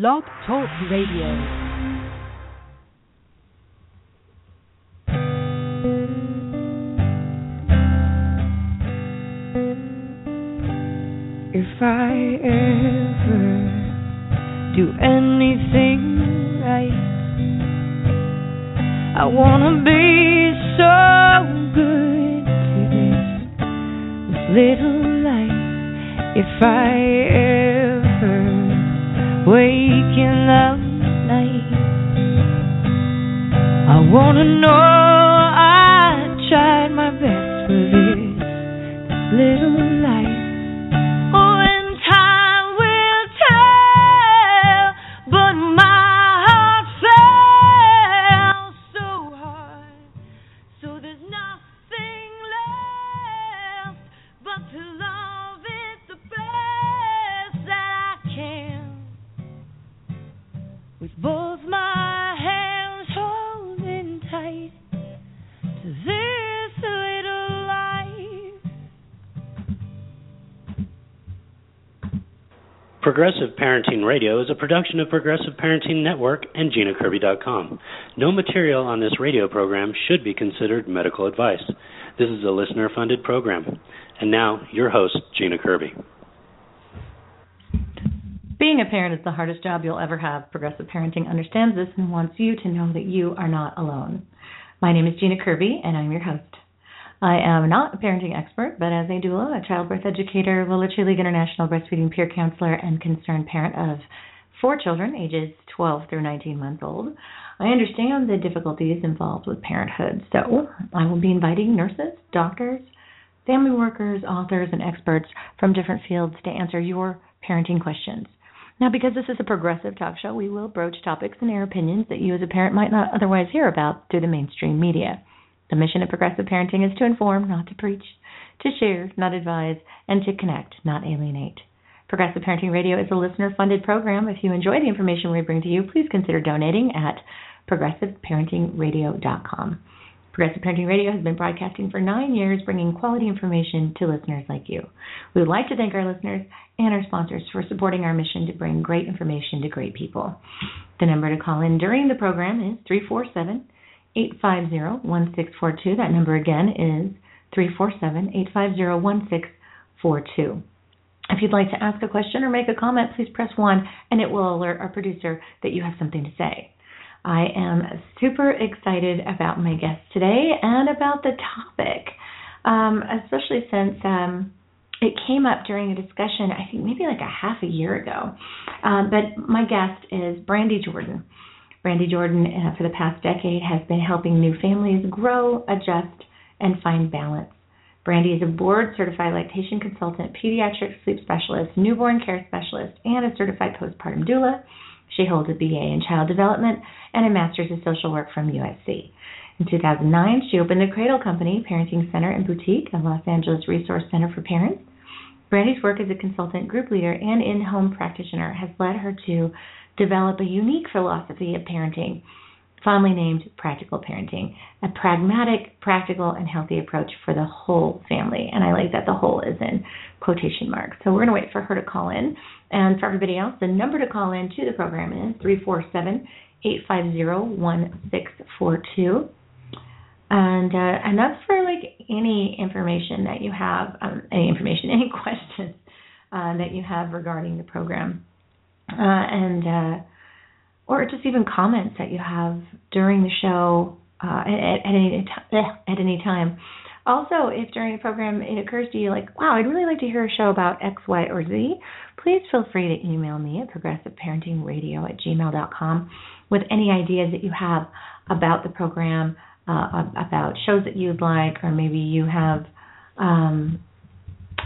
Blog Talk Radio. If I ever do anything right, I wanna a production of Progressive Parenting Network and GinaKirby.com. No material on this radio program should be considered medical advice. This is a listener funded program. And now, your host, Gina Kirby. Being a parent is the hardest job you'll ever have. Progressive Parenting understands this and wants you to know that you are not alone. My name is Gina Kirby, and I'm your host. I am not a parenting expert, but as a doula, a childbirth educator, La Leche League International breastfeeding peer counselor, and concerned parent of four children, ages 12 through 19 months old, I understand the difficulties involved with parenthood. So I will be inviting nurses, doctors, family workers, authors, and experts from different fields to answer your parenting questions. Now, because this is a progressive talk show, we will broach topics and air opinions that you as a parent might not otherwise hear about through the mainstream media. The mission of progressive parenting is to inform, not to preach, to share, not advise, and to connect, not alienate. Progressive Parenting Radio is a listener funded program. If you enjoy the information we bring to you, please consider donating at progressiveparentingradio.com. Progressive Parenting Radio has been broadcasting for nine years, bringing quality information to listeners like you. We would like to thank our listeners and our sponsors for supporting our mission to bring great information to great people. The number to call in during the program is 347 850 1642. That number again is 347 850 1642. If you'd like to ask a question or make a comment, please press 1 and it will alert our producer that you have something to say. I am super excited about my guest today and about the topic, um, especially since um, it came up during a discussion, I think maybe like a half a year ago. Um, but my guest is Brandi Jordan. Brandi Jordan, uh, for the past decade, has been helping new families grow, adjust, and find balance. Brandi is a board certified lactation consultant, pediatric sleep specialist, newborn care specialist, and a certified postpartum doula. She holds a BA in child development and a master's in social work from USC. In 2009, she opened the Cradle Company Parenting Center and Boutique, a Los Angeles resource center for parents. Brandi's work as a consultant, group leader, and in home practitioner has led her to develop a unique philosophy of parenting, fondly named practical parenting, a pragmatic, practical, and healthy approach for the whole family. And I like that the whole is in quotation marks. So we're going to wait for her to call in. And for everybody else, the number to call in to the program is 347 850 1642. And uh, and that's for like any information that you have, um, any information, any questions uh, that you have regarding the program, uh, and uh, or just even comments that you have during the show uh, at, at any t- at any time. Also, if during the program it occurs to you like, wow, I'd really like to hear a show about X, Y, or Z, please feel free to email me at progressiveparentingradio at gmail.com with any ideas that you have about the program, uh, about shows that you'd like, or maybe you have um,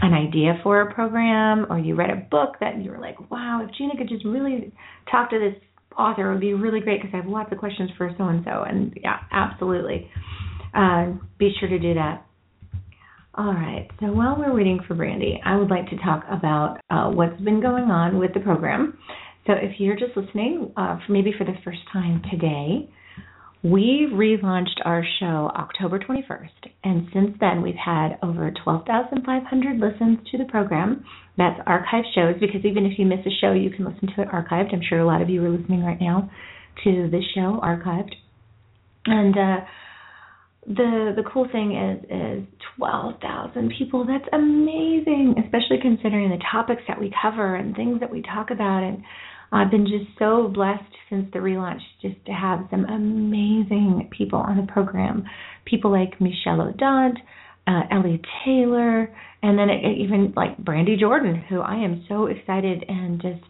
an idea for a program, or you read a book that you were like, wow, if Gina could just really talk to this author, would be really great because I have lots of questions for so and so. And yeah, absolutely. Uh, be sure to do that. All right. So while we're waiting for Brandi, I would like to talk about uh, what's been going on with the program. So if you're just listening, uh, maybe for the first time today, We relaunched our show October 21st, and since then we've had over 12,500 listens to the program. That's archived shows because even if you miss a show, you can listen to it archived. I'm sure a lot of you are listening right now to this show archived. And uh, the the cool thing is is 12,000 people. That's amazing, especially considering the topics that we cover and things that we talk about and I've been just so blessed since the relaunch just to have some amazing people on the program. People like Michelle O'Donnell, uh, Ellie Taylor, and then it, it even like Brandi Jordan, who I am so excited and just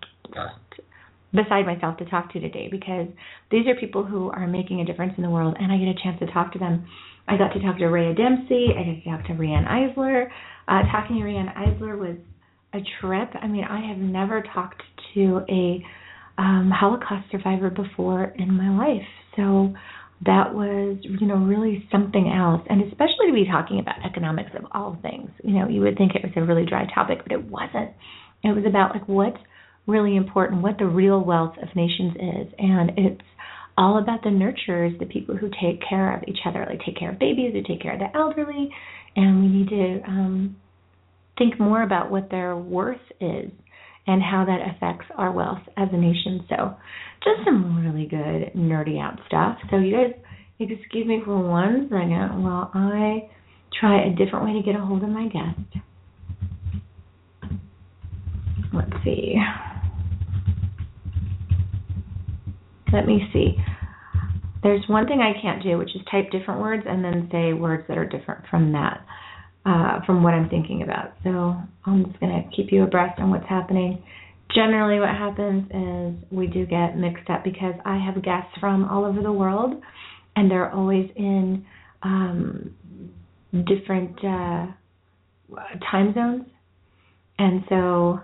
beside myself to talk to today because these are people who are making a difference in the world and I get a chance to talk to them. I got to talk to Rhea Dempsey, I got to talk to Riane Eisler. Uh, talking to Riane Eisler was a trip. I mean, I have never talked to a um, Holocaust survivor before in my life. So that was, you know, really something else. And especially to be talking about economics of all things. You know, you would think it was a really dry topic, but it wasn't. It was about like what's really important, what the real wealth of nations is. And it's all about the nurturers, the people who take care of each other, like take care of babies, who take care of the elderly. And we need to um, think more about what their worth is and how that affects our wealth as a nation. So, just some really good nerdy out stuff. So, you guys, excuse me for one second while I try a different way to get a hold of my guest. Let's see. Let me see. There's one thing I can't do, which is type different words and then say words that are different from that uh, from what I'm thinking about. So I'm just going to keep you abreast on what's happening. Generally, what happens is we do get mixed up because I have guests from all over the world, and they're always in um, different uh, time zones. And so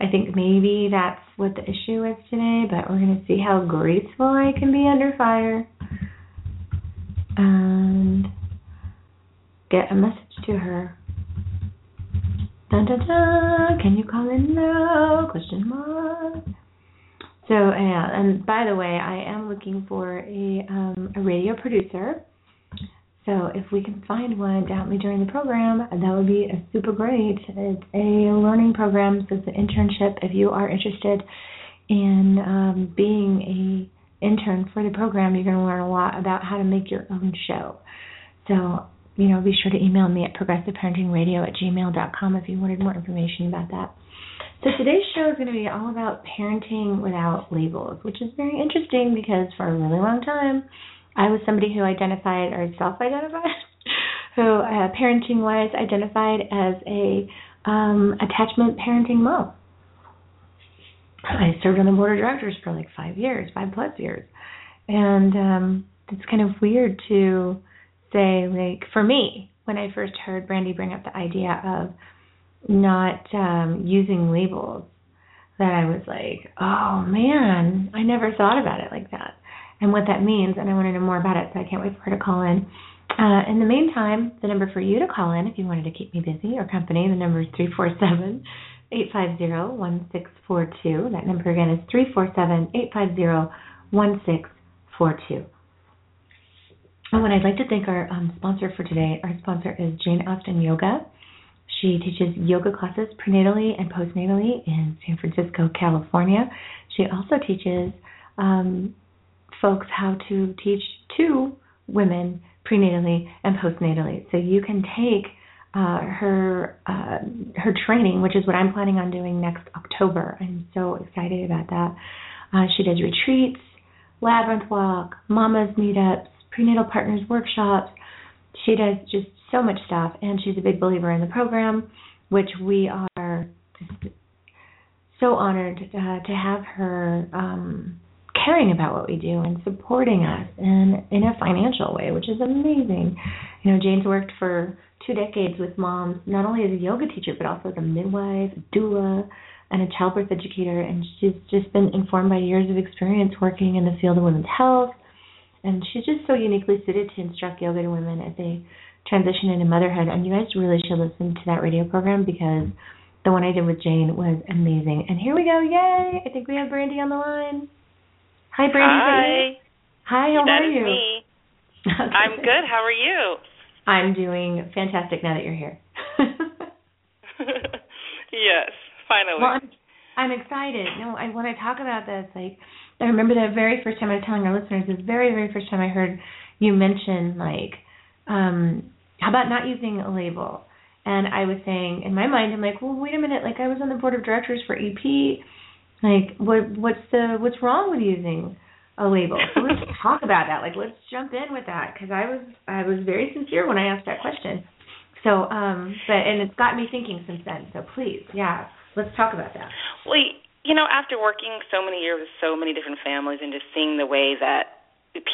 I think maybe that's what the issue is today, but we're going to see how graceful I can be under fire. And get a message to her. Dun, dun, dun. Can you call in now? Question mark. So, yeah, and by the way, I am looking for a um, a radio producer. So, if we can find one to help me during the program, that would be super great. It's a learning program, so it's an internship. If you are interested in um, being a intern for the program, you're going to learn a lot about how to make your own show. So you know, be sure to email me at progressiveparentingradio at gmail.com if you wanted more information about that. So today's show is going to be all about parenting without labels, which is very interesting because for a really long time, I was somebody who identified or self-identified, who uh, parenting-wise identified as a um, attachment parenting mom. I served on the board of directors for like five years, five plus years, and um, it's kind of weird to say like for me when I first heard Brandi bring up the idea of not um using labels that I was like, oh man, I never thought about it like that and what that means. And I want to know more about it, so I can't wait for her to call in. Uh, in the meantime, the number for you to call in if you wanted to keep me busy or company, the number is 347 850 1642. That number again is 347 850 1642. Oh, and I'd like to thank our um, sponsor for today. Our sponsor is Jane Austin Yoga. She teaches yoga classes prenatally and postnatally in San Francisco, California. She also teaches um, folks how to teach to women prenatally and postnatally. So you can take uh, her uh, her training, which is what I'm planning on doing next October. I'm so excited about that. Uh, she does retreats, labyrinth walk, mamas meetups, prenatal partners workshops. She does just so much stuff, and she's a big believer in the program, which we are so honored uh, to have her um, caring about what we do and supporting us in in a financial way, which is amazing. You know, Jane's worked for two decades with moms, not only as a yoga teacher but also as a midwife, doula, and a childbirth educator, and she's just been informed by years of experience working in the field of women's health and she's just so uniquely suited to instruct yoga to women as they transition into motherhood. And you guys really should listen to that radio program because the one I did with Jane was amazing. And here we go, yay! I think we have Brandi on the line. Hi, Brandi. Hi. Hi, how that are you? me. I'm good. How are you? I'm doing fantastic now that you're here. yes, finally. Well, I'm, I'm excited. No, I when I talk about this, like I remember the very first time I was telling our listeners, the very very first time I heard you mention like, um, how about not using a label? And I was saying in my mind, I'm like, well, wait a minute, like I was on the board of directors for EP. Like, what what's the what's wrong with using a label? So let's talk about that. Like, let's jump in with that because I was I was very sincere when I asked that question. So, um, but and it's got me thinking since then. So please, yeah, let's talk about that. Well, you know, after working so many years with so many different families and just seeing the way that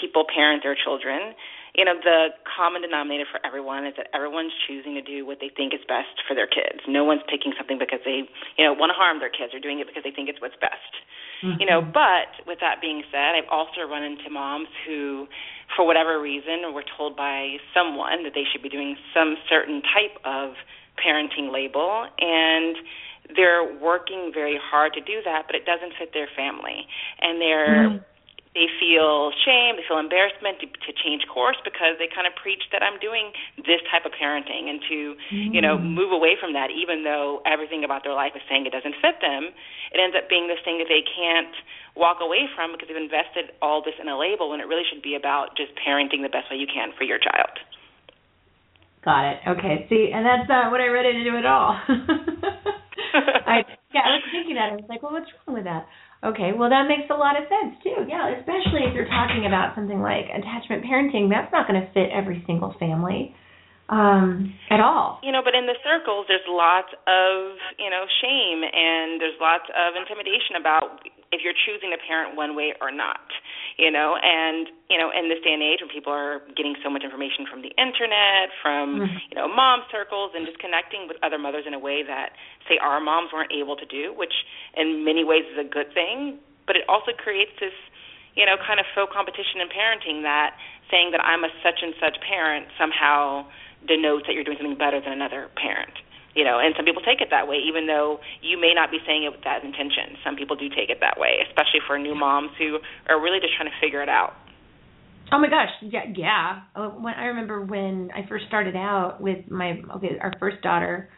people parent their children, you know, the common denominator for everyone is that everyone's choosing to do what they think is best for their kids. No one's picking something because they, you know, want to harm their kids or doing it because they think it's what's best. Mm-hmm. You know, but with that being said, I've also run into moms who for whatever reason were told by someone that they should be doing some certain type of parenting label and they're working very hard to do that, but it doesn't fit their family. And they're mm-hmm they feel shame, they feel embarrassment to, to change course because they kind of preach that I'm doing this type of parenting and to, mm. you know, move away from that even though everything about their life is saying it doesn't fit them. It ends up being this thing that they can't walk away from because they've invested all this in a label when it really should be about just parenting the best way you can for your child. Got it. Okay. See, and that's not what I read into it at all. I yeah, I was thinking that. I was like, well, what's wrong with that? Okay, well that makes a lot of sense too. Yeah, especially if you're talking about something like attachment parenting, that's not going to fit every single family um at all. You know, but in the circles there's lots of, you know, shame and there's lots of intimidation about if you're choosing to parent one way or not you know and you know in this day and age when people are getting so much information from the internet from mm-hmm. you know mom circles and just connecting with other mothers in a way that say our moms weren't able to do which in many ways is a good thing but it also creates this you know kind of faux competition in parenting that saying that I'm a such and such parent somehow denotes that you're doing something better than another parent you know, and some people take it that way, even though you may not be saying it with that intention. Some people do take it that way, especially for new moms who are really just trying to figure it out. Oh my gosh, yeah, yeah. Uh, when I remember when I first started out with my okay, our first daughter,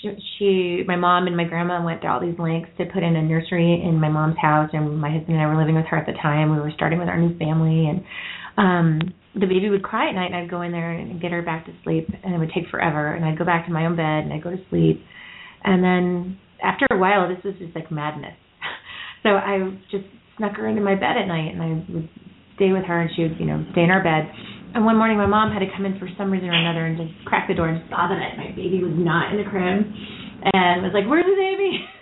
she, she my mom and my grandma went to all these lengths to put in a nursery in my mom's house, and my husband and I were living with her at the time. We were starting with our new family, and um the baby would cry at night and I'd go in there and get her back to sleep and it would take forever and I'd go back to my own bed and I'd go to sleep and then after a while this was just like madness. so I just snuck her into my bed at night and I would stay with her and she would, you know, stay in our bed. And one morning my mom had to come in for some reason or another and just crack the door and saw that my baby was not in the crib and was like, Where's the baby?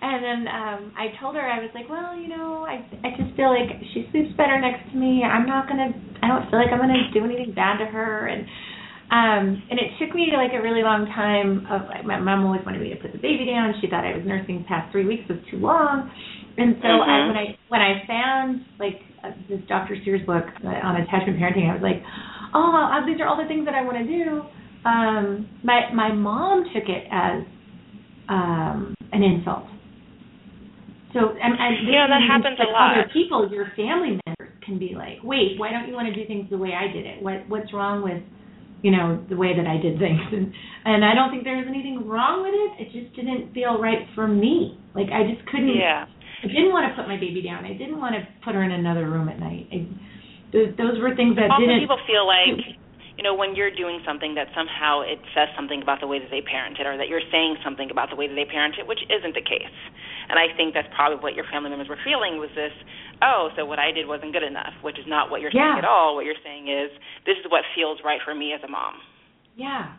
And then um I told her I was like, well, you know, I I just feel like she sleeps better next to me. I'm not gonna. I don't feel like I'm gonna do anything bad to her. And um and it took me like a really long time of like my mom always wanted me to put the baby down. She thought I was nursing past three weeks was too long. And so mm-hmm. I, when I when I found like uh, this Dr. Sears book on attachment parenting, I was like, oh, uh, these are all the things that I want to do. Um, my my mom took it as um, an insult so and, and yeah, that happens a lot. Other people, your family members, can be like, "Wait, why don't you want to do things the way I did it? What what's wrong with, you know, the way that I did things?" And and I don't think there was anything wrong with it. It just didn't feel right for me. Like I just couldn't. Yeah. I didn't want to put my baby down. I didn't want to put her in another room at night. I, those, those were things that also didn't. people feel like you know, when you're doing something that somehow it says something about the way that they parented or that you're saying something about the way that they parented, which isn't the case. And I think that's probably what your family members were feeling was this, oh, so what I did wasn't good enough, which is not what you're yeah. saying at all. What you're saying is, this is what feels right for me as a mom. Yeah.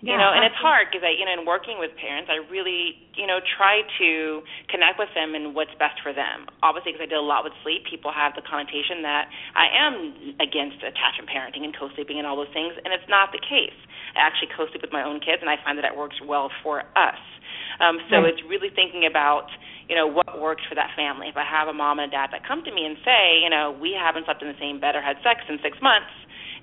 Yeah, you know, and it's hard because I, you know, in working with parents, I really, you know, try to connect with them and what's best for them. Obviously, because I did a lot with sleep, people have the connotation that I am against attachment parenting and co-sleeping and all those things, and it's not the case. I actually co-sleep with my own kids, and I find that it works well for us. Um, so right. it's really thinking about, you know, what works for that family. If I have a mom and a dad that come to me and say, you know, we haven't slept in the same bed or had sex in six months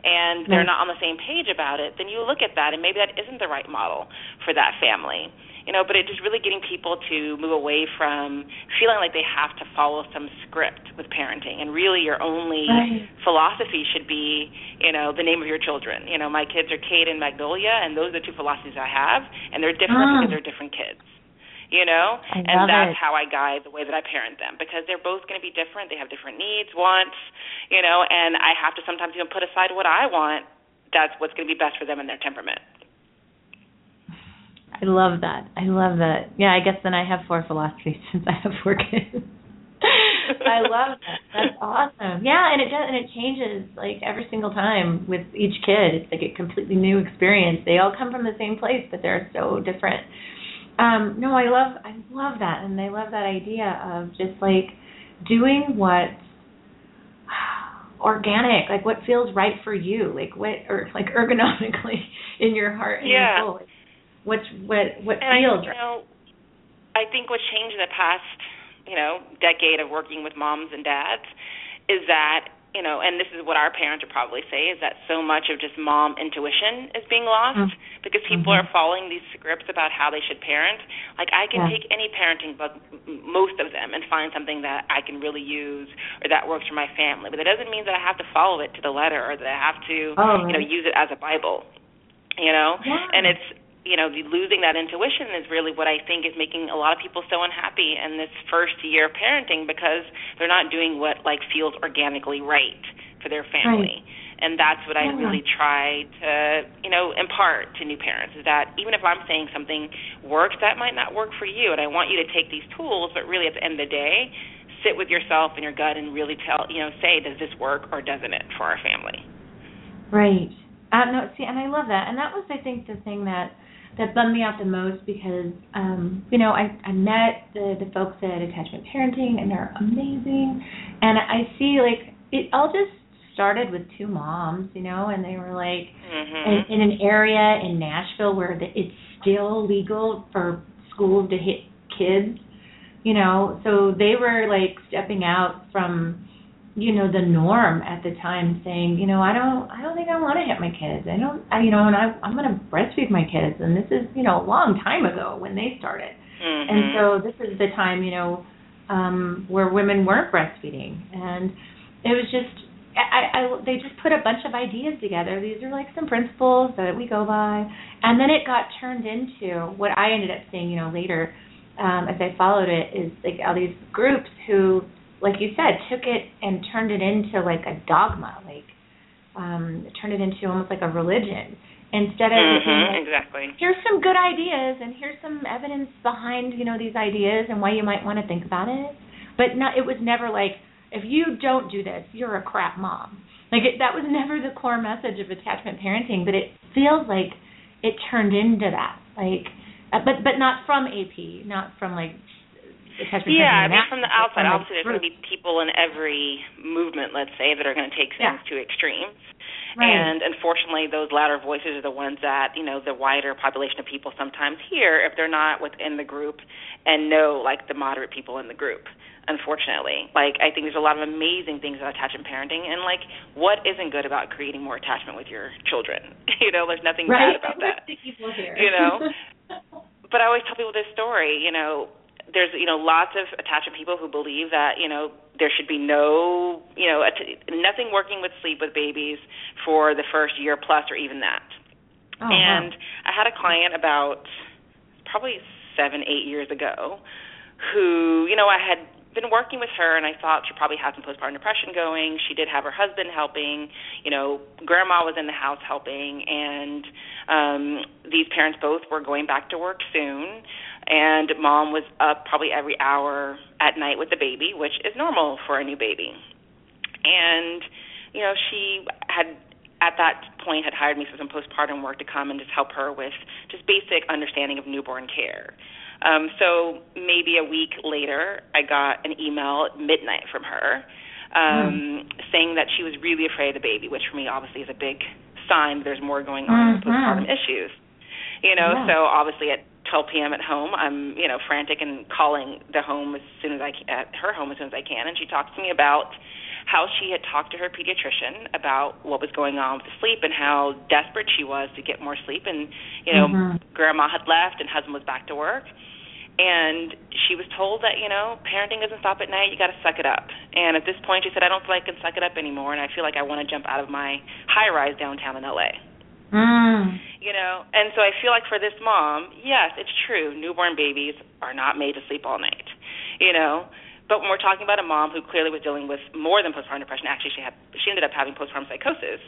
and they're not on the same page about it, then you look at that and maybe that isn't the right model for that family. you know, but it just really getting people to move away from feeling like they have to follow some script with parenting, and really your only Right. philosophy should be, you know, the name of your children. You know, my kids are Kate and Magnolia, and those are the two philosophies I have, and they're different Ah. because they're different kids. You know, and that's it. how I guide the way that I parent them because they're both going to be different. They have different needs, wants, you know, and I have to sometimes even put aside what I want. That's what's going to be best for them and their temperament. I love that. I love that. Yeah, I guess then I have four philosophies since I have four kids. I love that. That's awesome. Yeah, and it does, and it changes like every single time with each kid. It's like a completely new experience. They all come from the same place, but they're so different. Um, no, I love, I love that, and I love that idea of just like doing what organic, like what feels right for you, like what, or like ergonomically in your heart and Yeah. your soul. What's what what and feels I, you right. know, I think what's changed in the past, you know, decade of working with moms and dads is that, you know, and this is what our parents would probably say is that so much of just mom intuition is being lost Mm. because people Mhm. are following these scripts about how they should parent. Like I can Yeah. take any parenting book, m- most of them, and find something that I can really use or that works for my family. But it doesn't mean that I have to follow it to the letter or that I have to, Oh, you know, use it as a Bible. You know, Yeah. and it's you know losing that intuition is really what I think is making a lot of people so unhappy in this first year of parenting because they're not doing what like feels organically right for their family. And that's what I Yeah. really try to, you know, impart to new parents is that even if I'm saying something works, that might not work for you. And I want you to take these tools, but really at the end of the day, sit with yourself and your gut and really tell, you know, say, does this work or doesn't it for our family? Right. Uh, no, see, and I love that. And that was, I think, the thing that that bummed me out the most because, um, you know, I I met the the folks at Attachment Parenting, and they're amazing. And I see like it all just started with two moms, you know, and they were like Mhm. in, in an area in Nashville where the, it's still legal for schools to hit kids, you know. So they were like stepping out from you know the norm at the time saying you know i don't i don't think i want to hit my kids. I don't I, you know and i i'm going to breastfeed my kids. And this is you know a long time ago when they started. Mhm. and so this is the time you know um where women weren't breastfeeding. And it was just I, I they just put a bunch of ideas together. These are like some principles that we go by. And then it got turned into what i ended up seeing you know later um as i followed it is like all these groups who like you said took it and turned it into like a dogma like um turned it into almost like a religion. Instead of Mhm, like, exactly. here's some good ideas and here's some evidence behind you know these ideas and why you might want to think about it. But not it was never like if you don't do this you're a crap mom. Like it, that was never the core message of attachment parenting but it feels like it turned into that. Like uh, but but not from ap not from like Yeah, I mean, from the outside, obviously, there's going to be people in every movement, let's say, that are going to take things Yeah. to extremes. Right. And unfortunately, those louder voices are the ones that you know the wider population of people sometimes hear if they're not within the group and know like the moderate people in the group. Unfortunately, like I think there's a lot of amazing things about attachment parenting, and like what isn't good about creating more attachment with your children? you know, there's nothing right bad about that. You know? but I always tell people this story. You know, there's you know lots of attachment people who believe that you know there should be no you know att- nothing working with sleep with babies for the first year plus or even that. oh, and wow. I had a client about probably seven eight years ago who you know I had been working with her and I thought she probably had some postpartum depression going. She did have her husband helping, you know, grandma was in the house helping and um these parents both were going back to work soon and mom was up probably every hour at night with the baby, which is normal for a new baby. And you know, she had at that point had hired me for some postpartum work to come and just help her with just basic understanding of newborn care. Um, so maybe a week later, I got an email at midnight from her um, saying that she was really afraid of the baby, which for me obviously is a big sign there's more going on with Mhm. postpartum issues. You know, Yeah. so obviously at 12 p.m. at home, I'm you know frantic and calling the home as soon as I at her home as soon as I can, and she talks to me about how she had talked to her pediatrician about what was going on with the sleep and how desperate she was to get more sleep and you know Mhm. grandma had left and husband was back to work and she was told that you know parenting doesn't stop at night you got to suck it up and at this point she said i don't feel like i can suck it up anymore and i feel like i want to jump out of my high rise downtown in la Mm. you know and so i feel like for this mom yes it's true newborn babies are not made to sleep all night you know but when we're talking about a mom who clearly was dealing with more than postpartum depression actually she had she ended up having postpartum psychosis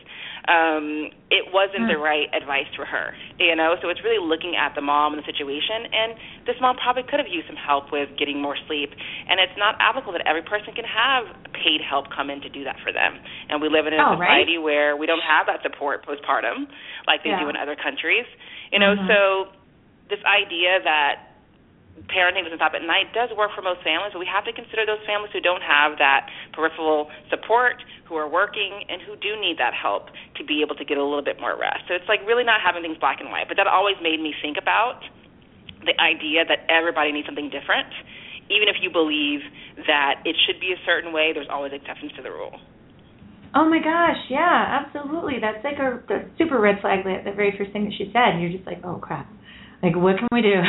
um it wasn't Hmm. the right advice for her you know so it's really looking at the mom and the situation and this mom probably could have used some help with getting more sleep and it's not applicable that every person can have paid help come in to do that for them and we live in a Oh, right. society where we don't have that support postpartum like they do in other countries you know Mhm. so this idea that parenting doesn't stop at night does work for most families, but we have to consider those families who don't have that peripheral support, who are working, and who do need that help to be able to get a little bit more rest. So it's like really not having things black and white. But that always made me think about the idea that everybody needs something different. Even if you believe that it should be a certain way, there's always exceptions to the rule. Oh my gosh, yeah, absolutely. That's like a, a super red flag. The, the very first thing that she said, you're just like, oh crap, like what can we do?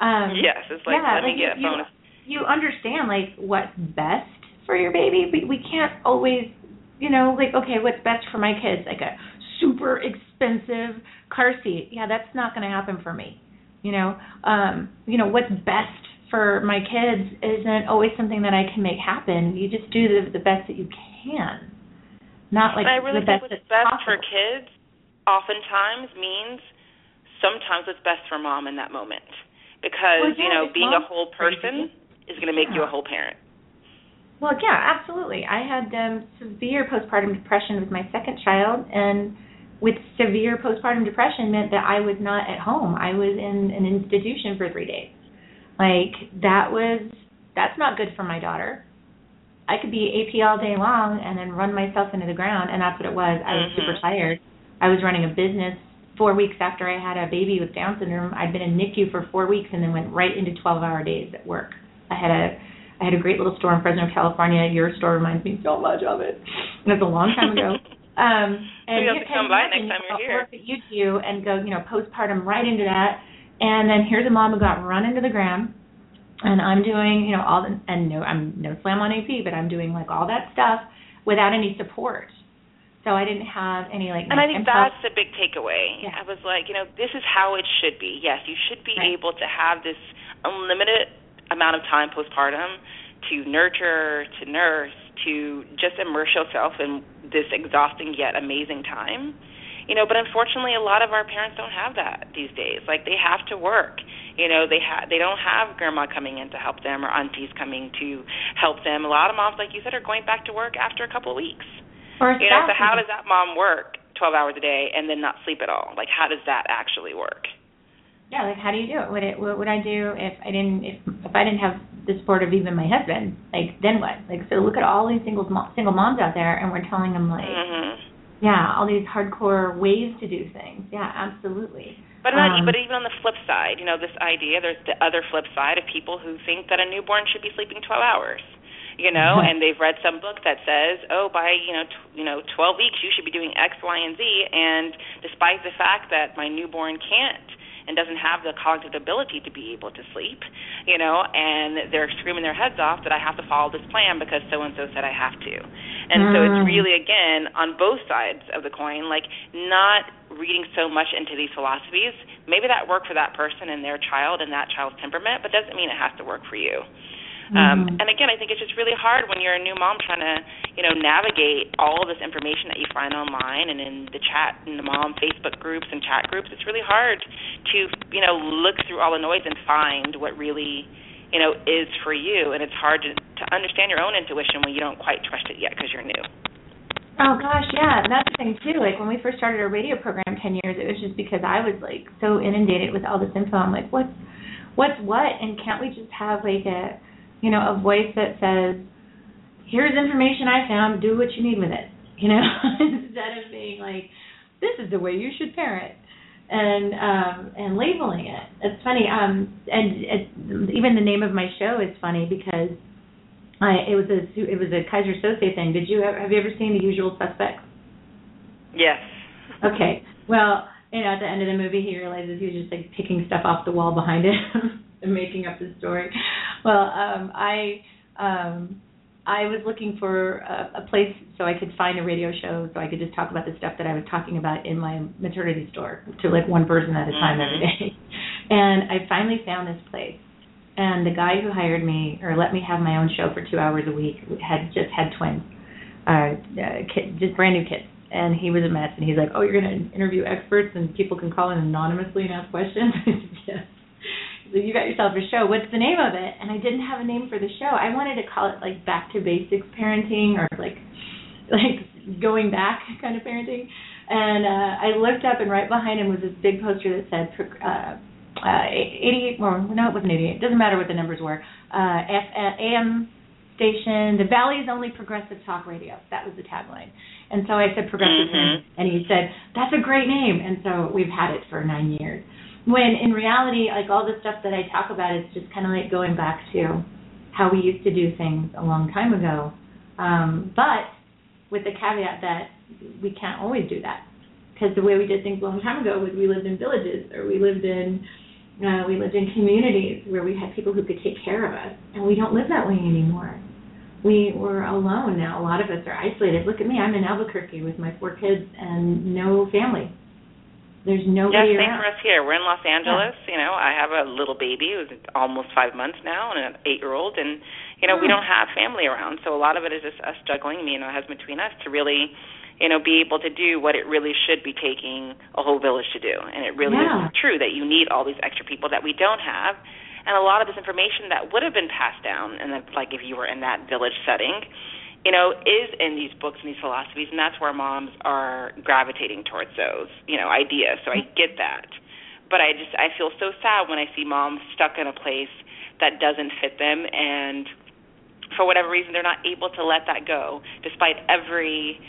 um, yes, it's like yeah, let me get a you, bonus. You understand like what's best for your baby, but we can't always, you know, like okay, what's best for my kids? Like a super expensive car seat. Yeah, that's not going to happen for me. You know, um, you know what's best for my kids isn't always something that I can make happen. You just do the the best that you can. Not like and I really the think best what's best possible. for kids oftentimes means sometimes what's best for mom in that moment. Because, Well, yeah, you know, being a whole person is going to make you a whole parent. Well, yeah, absolutely. I had um, severe postpartum depression with my second child, and with severe postpartum depression meant that I was not at home. I was in an institution for three days. Like that was that's not good for my daughter. I could be AP all day long and then run myself into the ground, and that's what it was. I was Mhm. super tired. I was running a business four weeks after I had a baby with Down syndrome. I'd been in NICU for four weeks and then went right into 12-hour days at work. I had a I had a great little store in Fresno, California. Your store reminds me so much of it. It was a long time ago. Um, and you have to come by next time you you're here. Work you do and go, you know, postpartum right into that. And then here's a mom who got run into the ground, and I'm doing, you know, all the, and no, I'm no slam on AP, but I'm doing like all that stuff without any support. So I didn't have any like. And I think mental- that's the big takeaway. Yeah. I was like, you know, this is how it should be. Yes, you should be Right. able to have this unlimited amount of time postpartum to nurture, to nurse, to just immerse yourself in this exhausting yet amazing time. You know, but unfortunately a lot of our parents don't have that these days. Like they have to work. You know, they have they don't have grandma coming in to help them or aunties coming to help them. A lot of moms like you said are going back to work after a couple of weeks. Or You know, so how does that mom work 12 hours a day and then not sleep at all? Like, how does that actually work? Yeah, like how do you do it? Would it what would I do if I didn't if if I didn't have the support of even my husband? Like then what? Like so look at all these single mo- single moms out there and we're telling them like hmm yeah, all these hardcore ways to do things. Yeah, absolutely. But not, Um, but even on the flip side, you know, this idea. There's the other flip side of people who think that a newborn should be sleeping 12 hours. You know, and they've read some book that says, oh, by you know, t- you know, 12 weeks you should be doing X, Y, and Z. And despite the fact that my newborn can't and doesn't have the cognitive ability to be able to sleep, you know, and they're screaming their heads off that I have to follow this plan because so and so said I have to. And so it's Mm. really again on both sides of the coin, like not reading so much into these philosophies. Maybe that worked for that person and their child and that child's temperament, but doesn't mean it has to work for you. Um, Mhm. and again, I think it's just really hard when you're a new mom trying to, you know, navigate all this information that you find online and in the chat and the mom Facebook groups and chat groups. It's really hard to, you know, look through all the noise and find what really, you know, is for you. And it's hard to to understand your own intuition when you don't quite trust it yet because you're new. Oh gosh, yeah, and that's the thing too. Like when we first started our radio program ten years, it was just because I was like so inundated with all this info. I'm like, what's what's what? And can't we just have like a you know, a voice that says, Here's information I found, do what you need with it you know, instead of being like, This is the way you should parent and um and labeling it. It's funny, um and it, even the name of my show is funny because I it was a it was a Keyser Söze thing. Did you have you ever seen The Usual Suspects? Yes. Okay. Well, you know, at the end of the movie, he realizes he was just like picking stuff off the wall behind him and making up the story. Well, um, I um, I was looking for a, a place so I could find a radio show so I could just talk about the stuff that I was talking about in my maternity store to like one person at a time every Mm-hmm. day. And I finally found this place. And the guy who hired me or let me have my own show for two hours a week had just had twins, uh, uh kid, just brand new kids. And he was a mess. And he's like, "Oh, you're gonna interview experts and people can call in anonymously and ask questions." Yes. So you got yourself a show. What's the name of it? And I didn't have a name for the show. I wanted to call it like Back to Basics Parenting or like like going back kind of parenting. And uh, I looked up, and right behind him was this big poster that said uh, uh, 88. Well, no, it wasn't 88. It doesn't matter what the numbers were. Uh, F, uh, AM station, the Valley's only progressive talk radio. That was the tagline. And so I said progressive, Mhm. and he said that's a great name. And so we've had it for nine years when in reality, like all the stuff that I talk about is just kind of like going back to how we used to do things a long time ago. Um, but with the caveat that we can't always do that because the way we did things a long time ago was we lived in villages or we lived in uh, we lived in communities where we had people who could take care of us, and we don't live that way anymore. We we're alone now. A lot of us are isolated. Look at me. I'm in Albuquerque with my four kids and no family. There's Yeah, same around. for us here. We're in Los Angeles. You know, I have a little baby who's almost five months now, and an eight-year-old, and you know, we Hmm. don't have family around. So a lot of it is just us juggling, me and my husband, between us to really, you know, be able to do what it really should be taking a whole village to do. And it really Yeah. is true that you need all these extra people that we don't have, and a lot of this information that would have been passed down, and that, like if you were in that village setting, you know, is in these books and these philosophies, and that's where moms are gravitating towards those, you know, ideas. So I get that, but I just I feel so sad when I see moms stuck in a place that doesn't fit them, and for whatever reason they're not able to let that go, despite every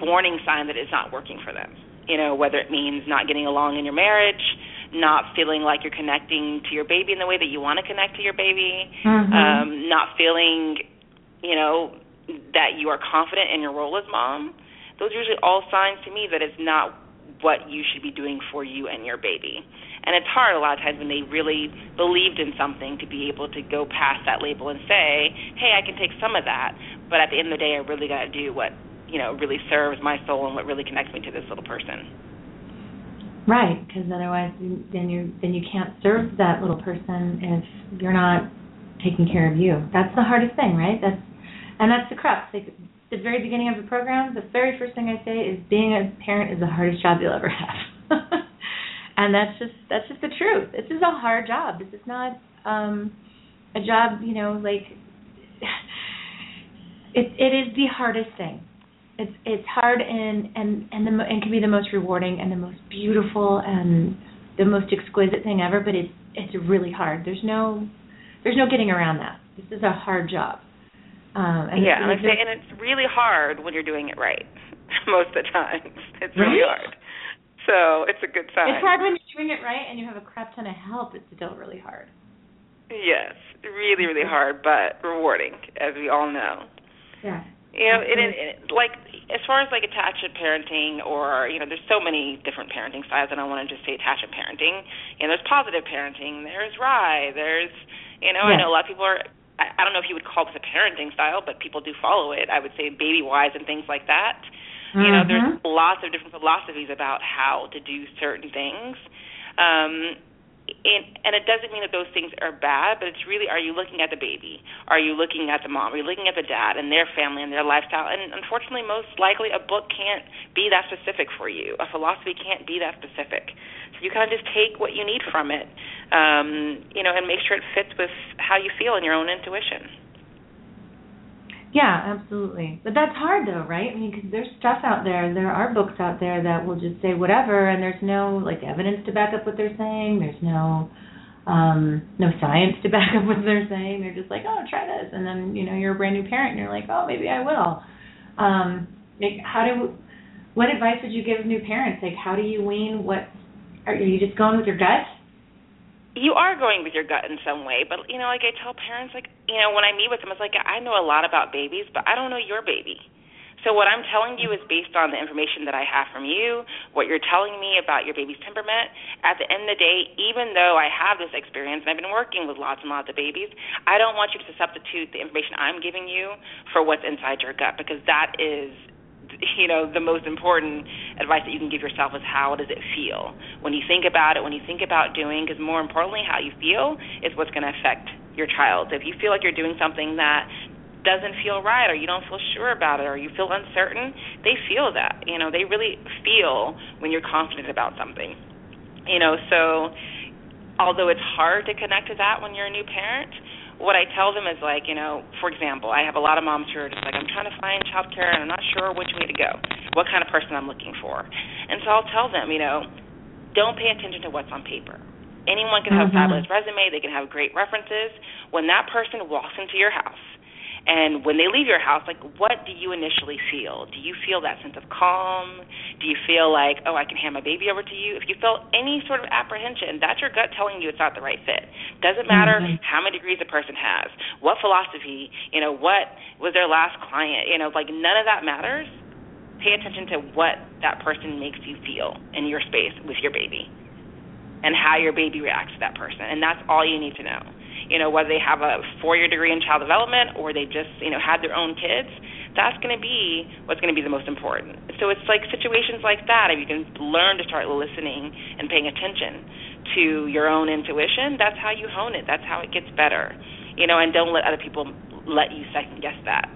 warning sign that it's not working for them. You know, whether it means not getting along in your marriage, not feeling like you're connecting to your baby in the way that you want to connect to your baby, Mhm. um, not feeling, you know, that you are confident in your role as mom. Those are usually all signs to me that it's not what you should be doing for you and your baby. And it's hard a lot of times when they really believed in something to be able to go past that label and say, "Hey, I can take some of that, but at the end of the day, I really got to do what you know really serves my soul and what really connects me to this little person." Right, because otherwise, then you then you can't serve that little person if you're not taking care of you. That's the hardest thing, right? That's and that's the crux. Like the very beginning of the program, the very first thing I say is being a parent is the hardest job you'll ever have. and that's just that's just the truth. This is a hard job. This is not um a job, you know, like it it is the hardest thing. It's it's hard and and and the and can be the most rewarding and the most beautiful and the most exquisite thing ever. But it's it's really hard. There's no there's no getting around that. This is a hard job. Um, and yeah, it's and I say, and it's really hard when you're doing it right. Most of the time, it's really Right? hard. So it's a good sign. It's hard when you're doing it right and you have a crap ton of help. It's still really hard. Yes, really, really hard, but rewarding, as we all know. Yeah. You know, it, it, it, like as far as like attachment parenting, or you know, there's so many different parenting styles. And I don't want to just say attachment parenting. You know, there's positive parenting. There's RIE. There's, you know, I know a lot of people are. I, I don't know if you would call this a parenting style, but people do follow it. I would say Babywise and things like that. You know, there's Mhm. lots of different philosophies about how to do certain things. Um, and, and it doesn't mean that those things are bad, but it's really are you looking at the baby? Are you looking at the mom? Are you looking at the dad and their family and their lifestyle? And unfortunately, most likely, a book can't be that specific for you. A philosophy can't be that specific. So you kind of just take what you need from it, um, you know, and make sure it fits with how you feel and your own intuition. Yeah, absolutely. But that's hard though, right? I mean, because there's stuff out there. There are books out there that will just say whatever, and there's no like evidence to back up what they're saying. There's no um no science to back up what they're saying. They're just like, oh, try this, and then you know you're a brand new parent, and you're like, oh, maybe I will. Um, like, how do what advice would you give new parents? Like, how do you wean what? Are you just going with your gut? You are going with your gut in some way, but you know, like I tell parents, like you know, when I meet with them, it's like I know a lot about babies, but I don't know your baby. So what I'm telling you is based on the information that I have from you, what you're telling me about your baby's temperament. At the end of the day, even though I have this experience and I've been working with lots and lots of babies, I don't want you to substitute the information I'm giving you for what's inside your gut because that is you know the most important advice that you can give yourself is how does it feel when you think about it when you think about doing because more importantly how you feel is what's going to affect your child if you feel like you're doing something that doesn't feel right or you don't feel sure about it or you feel uncertain, they feel that. You know, they really feel when you're confident about something. You know, so although it's hard to connect to that when you're a new parent, what I tell them is like, you know, for example, I have a lot of moms who are just like, I'm trying to find childcare and I'm not sure which way to go, what kind of person I'm looking for. And so I'll tell them, you know, don't pay attention to what's on paper. Anyone can have mm-hmm. a fabulous resume, they can have great references. When that person walks into your house and when they leave your house, like what do you initially feel? Do you feel that sense of calm? Do you feel like, oh, I can hand my baby over to you? If you felt any sort of apprehension, that's your gut telling you it's not the right fit. Doesn't matter mm-hmm. how many degrees a person has, what philosophy, you know, what was their last client, you know, like none of that matters. Pay attention to what that person makes you feel in your space with your baby and how your baby reacts to that person. And that's all you need to know you know, whether they have a four-year degree in child development or they just, you know, had their own kids, that's going to be what's going to be the most important. So it's like situations like that. If you can learn to start listening and paying attention to your own intuition, that's how you hone it. That's how it gets better. You know, and don't let other people let you second guess that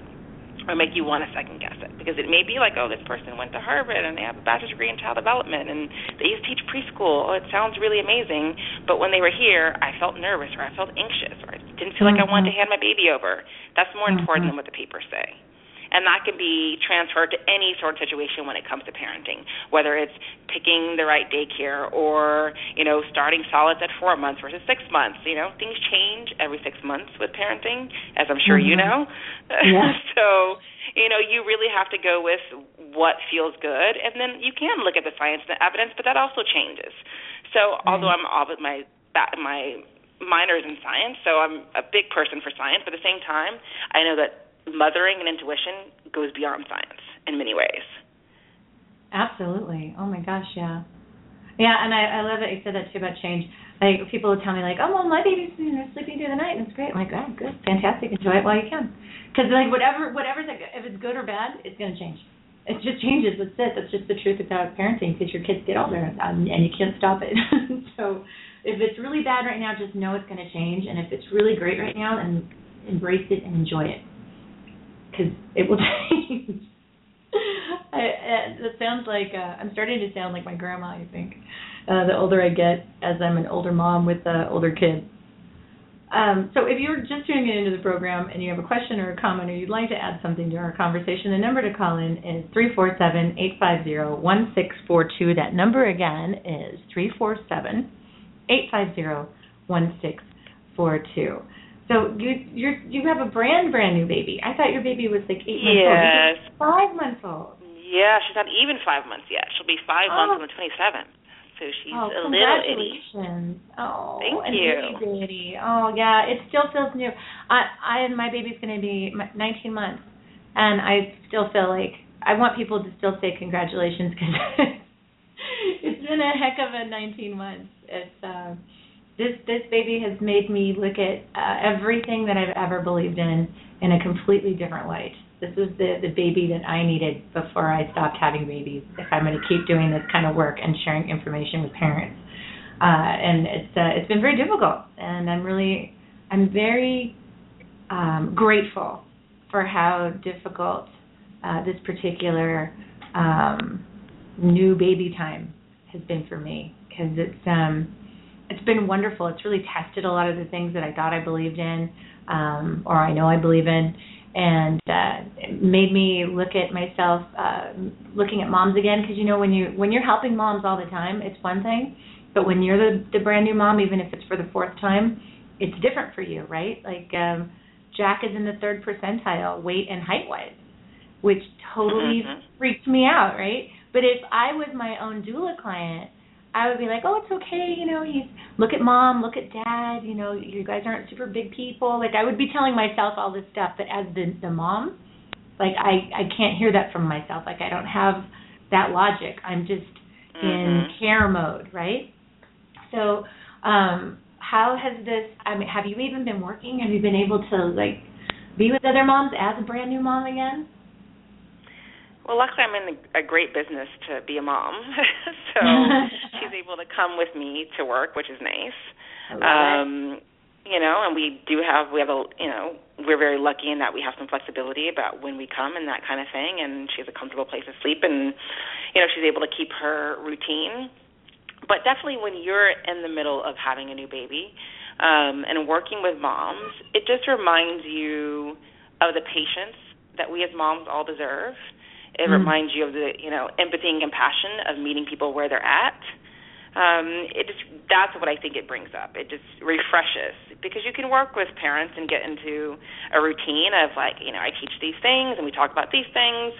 or make you want to second guess it because it may be like, oh, this person went to Harvard and they have a bachelor's degree in child development and they used to teach preschool. Oh, it sounds really amazing, but when they were here, I felt nervous or I felt anxious or I didn't feel mm-hmm. like I wanted to hand my baby over. That's more mm-hmm. important than what the papers say and that can be transferred to any sort of situation when it comes to parenting, whether it's picking the right daycare or you know starting solids at four months versus six months. You know, things change every six months with parenting, as I'm sure mm-hmm. you know. Yeah. so you know, you really have to go with what feels good, and then you can look at the science and the evidence, but that also changes. So, mm-hmm. although I'm all with my my minors in science, so I'm a big person for science, but at the same time, I know that mothering and intuition goes beyond science in many ways. Absolutely. Oh my gosh, yeah. Yeah, and I, I love that you said that too about change. Like people will tell me like, oh well, my baby's you know sleeping through the night and it's great. I'm like, oh good, fantastic, enjoy it while you can. Because like whatever whatever's if it's good or bad, it's gonna change. It just changes. That's it. That's just the truth about parenting. Because your kids get older um, and you can't stop it. so if it's really bad right now, just know it's gonna change. And if it's really great right now, and embrace it and enjoy it because it will change. I, it sounds like uh, I'm starting to sound like my grandma. I think uh, the older I get, as I'm an older mom with an older kid. Um, so if you're just tuning into the program and you have a question or a comment or you'd like to add something to our conversation, the number to call in is 347-850-1642. That number again is 347-850-1642. So you you're you have a brand brand new baby. I thought your baby was like eight months old. yes. Five months old. Yeah, she's not even five months yet. She'll be five oh. months on the twenty seventh. So she's oh, a little itty. Oh, thank you. Oh yeah, it still feels new. I I and my baby's going to be 19 months, and I still feel like I want people to still say congratulations because it's been a heck of a 19 months. It's um. Uh, this this baby has made me look at uh, everything that I've ever believed in in a completely different light. This is the the baby that I needed before I stopped having babies. If I'm going to keep doing this kind of work and sharing information with parents, uh, and it's uh, it's been very difficult, and I'm really I'm very um, grateful for how difficult uh, this particular um, new baby time has been for me because it's um it's been wonderful. It's really tested a lot of the things that I thought I believed in, um, or I know I believe in, and uh, it made me look at myself, uh, looking at moms again. Because you know, when you when you're helping moms all the time, it's one thing, but when you're the the brand new mom, even if it's for the fourth time, it's different for you, right? Like um, Jack is in the third percentile, weight and height wise, which totally mm-hmm. freaked me out, right? But if I was my own doula client I would be like, oh, it's okay, you know, you look at mom, look at dad, you know, you guys aren't super big people. Like I would be telling myself all this stuff, but as the the mom, like I I can't hear that from myself. Like I don't have that logic. I'm just mm-hmm. in care mode, right? So, um how has this I mean, have you even been working? Have you been able to like be with other moms as a brand new mom again? Well, luckily I'm in a great business to be a mom, so she's able to come with me to work, which is nice. Um, you know, and we do have we have a you know we're very lucky in that we have some flexibility about when we come and that kind of thing, and she has a comfortable place to sleep, and you know she's able to keep her routine. But definitely, when you're in the middle of having a new baby um, and working with moms, it just reminds you of the patience that we as moms all deserve it mm reminds you of the you know empathy and compassion of meeting people where they're at. Um, it just that's what I think it brings up. It just refreshes because you can work with parents and get into a routine of like you know I teach these things and we talk about these things,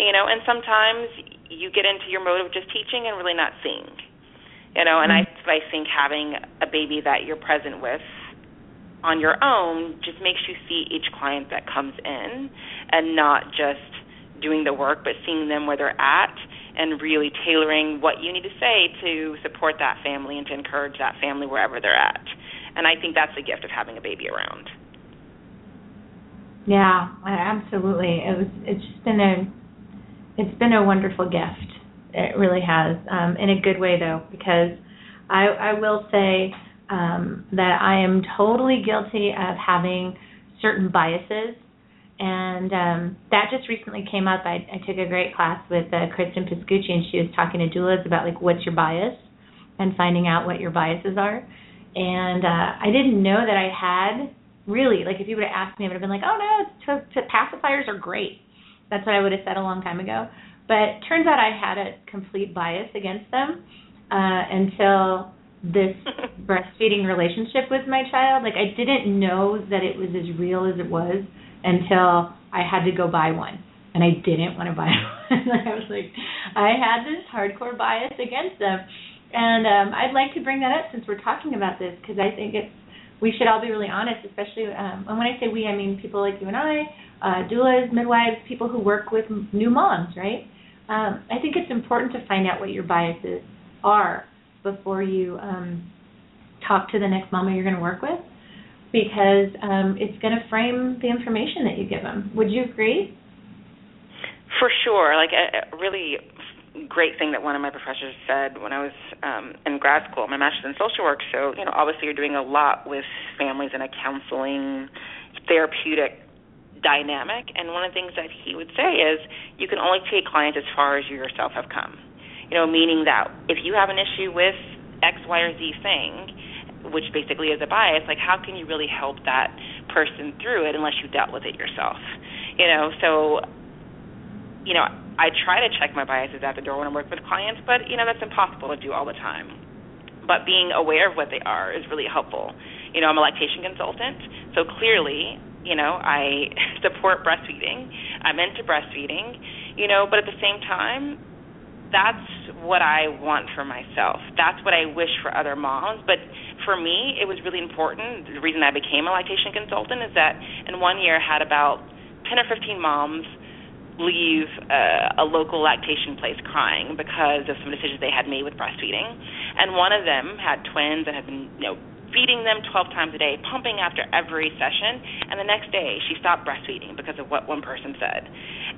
you know, and sometimes you get into your mode of just teaching and really not seeing, you know. And I I think having a baby that you're present with on your own just makes you see each client that comes in and not just doing the work, but seeing them where they're at and really tailoring what you need to say to support that family and to encourage that family wherever they're at. And I think that's the gift of having a baby around. Yeah, absolutely. It was. It's just been a. It's been a wonderful gift. It really has, um, in a good way though, because I, I will say um, that I am totally guilty of having certain biases and um, that just recently came up. I, I took a great class with uh, Kristen Piscucci, and she was talking to doulas about like what's your bias and finding out what your biases are. And uh, I didn't know that I had really like if you would have asked me, I would have been like, oh no, to, to pacifiers are great. That's what I would have said a long time ago. But turns out I had a complete bias against them uh, until this breastfeeding relationship with my child. Like I didn't know that it was as real as it was until I had to go buy one. And I didn't want to buy one. I was like, I had this hardcore bias against them. And um, I'd like to bring that up since we're talking about this because I think it's we should all be really honest, especially um, and when I say we, I mean people like you and I, uh, doulas, midwives, people who work with new moms, right? Um, I think it's important to find out what your biases are before you um, talk to the next mama you're going to work with because um, it's going to frame the information that you give them. Would you agree? For sure. Like a, a really great thing that one of my professors said when I was um, in grad school, my master's in social work. So, you know, obviously you're doing a lot with families in a counseling, therapeutic dynamic. And one of the things that he would say is you can only take clients as far as you yourself have come. You know, meaning that if you have an issue with X, Y, or Z thing, which basically is a bias, like how can you really help that person through it unless you dealt with it yourself? You know, so you know, I try to check my biases at the door when I work with clients, but you know, that's impossible to do all the time. But being aware of what they are is really helpful. You know, I'm a lactation consultant, so clearly, you know, I support breastfeeding. I'm into breastfeeding, you know, but at the same time, that's what I want for myself. That's what I wish for other moms. But for me, it was really important. The reason I became a lactation consultant is that in one year I had about 10 or 15 moms leave uh, a local lactation place crying because of some decisions they had made with breastfeeding. And one of them had twins and had been, you know, feeding them 12 times a day, pumping after every session, and the next day she stopped breastfeeding because of what one person said.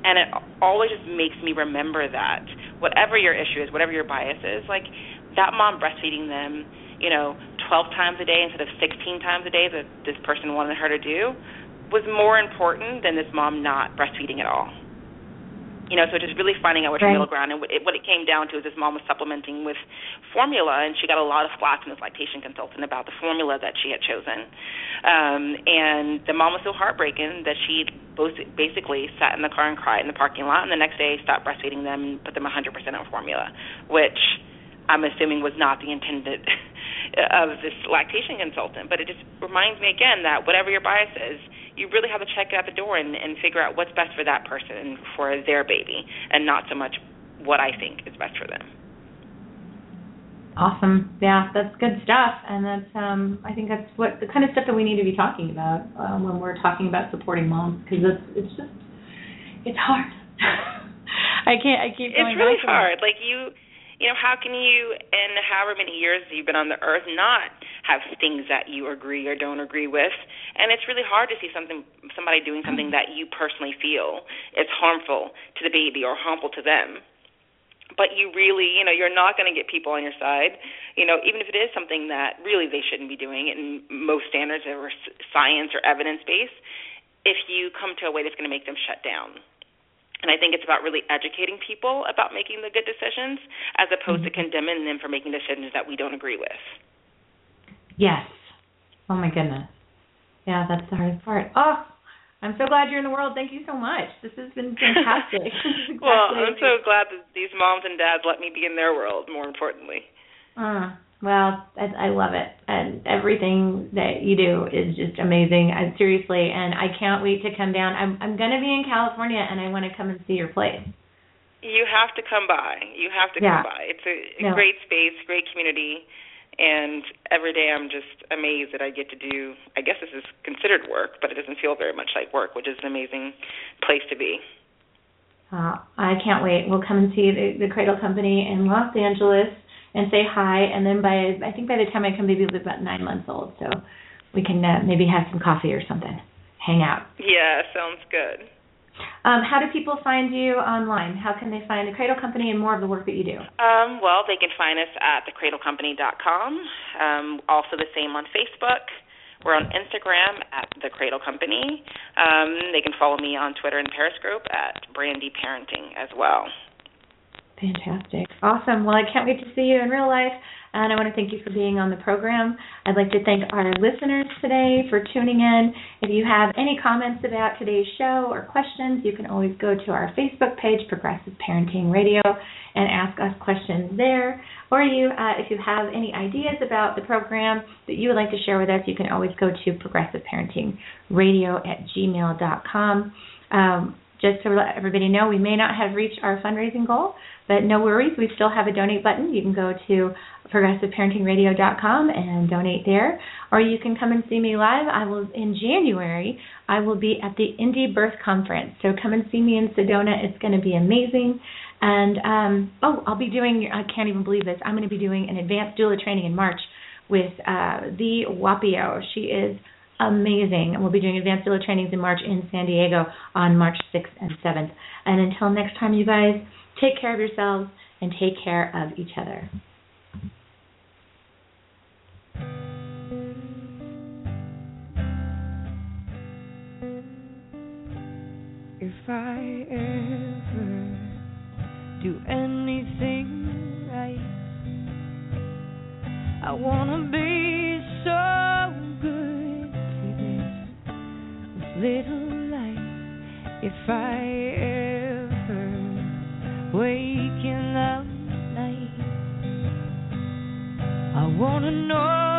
And it always just makes me remember that whatever your issue is, whatever your bias is, like that mom breastfeeding them, you know, 12 times a day instead of 16 times a day that this person wanted her to do was more important than this mom not breastfeeding at all you know, so just really finding out what right. your middle ground. And it, what it came down to is this mom was supplementing with formula, and she got a lot of flack from this lactation consultant about the formula that she had chosen. Um, and the mom was so heartbroken that she basically sat in the car and cried in the parking lot, and the next day stopped breastfeeding them and put them 100% on formula, which I'm assuming was not the intended of this lactation consultant. But it just reminds me again that whatever your bias is, you really have to check it out the door and, and figure out what's best for that person for their baby, and not so much what I think is best for them. Awesome. Yeah, that's good stuff, and that's um, I think that's what the kind of stuff that we need to be talking about um, when we're talking about supporting moms because it's it's just it's hard. I can't. I keep. Going it's really hard. Like you, you know, how can you, in however many years you've been on the earth, not have things that you agree or don't agree with? And it's really hard to see something, somebody doing something that you personally feel is harmful to the baby or harmful to them but you really, you know, you're not going to get people on your side. You know, even if it is something that really they shouldn't be doing in most standards or science or evidence based, if you come to a way that's going to make them shut down. And I think it's about really educating people about making the good decisions as opposed mm-hmm. to condemning them for making decisions that we don't agree with. Yes. Oh my goodness. Yeah, that's the hardest part. Oh, I'm so glad you're in the world. Thank you so much. This has been fantastic. exactly well, I'm so glad that these moms and dads let me be in their world. More importantly. Uh, well, I, I love it, and everything that you do is just amazing. I, seriously, and I can't wait to come down. I'm I'm gonna be in California, and I want to come and see your place. You have to come by. You have to yeah. come by. It's a, a no. great space, great community and every day I'm just amazed that I get to do. I guess this is considered work, but it doesn't feel very much like work, which is an amazing place to be. Uh, I can't wait. We'll come and see the, the Cradle Company in Los Angeles and say hi. And then by I think by the time I come, maybe will be about nine months old, so we can uh, maybe have some coffee or something, hang out. Yeah, sounds good. Um, how do people find you online? How can they find the Cradle Company and more of the work that you do? Um, well, they can find us at thecradlecompany.com. Um, also, the same on Facebook. We're on Instagram at the Cradle Company. Um, they can follow me on Twitter and Periscope at Brandi Parenting as well. Fantastic. Awesome. Well, I can't wait to see you in real life. And I want to thank you for being on the program. I'd like to thank our listeners today for tuning in. If you have any comments about today's show or questions, you can always go to our Facebook page, Progressive Parenting Radio, and ask us questions there. Or you, uh, if you have any ideas about the program that you would like to share with us, you can always go to progressiveparentingradio at gmail.com. Um, just to let everybody know, we may not have reached our fundraising goal, but no worries. We still have a donate button. You can go to progressiveparentingradio.com and donate there, or you can come and see me live. I will in January. I will be at the Indie Birth Conference, so come and see me in Sedona. It's going to be amazing. And um, oh, I'll be doing. I can't even believe this. I'm going to be doing an advanced doula training in March with uh, the Wapio. She is amazing. And we'll be doing advanced doula trainings in March in San Diego on March 6th and 7th. And until next time, you guys, take care of yourselves and take care of each other. If I ever do anything right, I wanna be so good to this little life. If I wanna know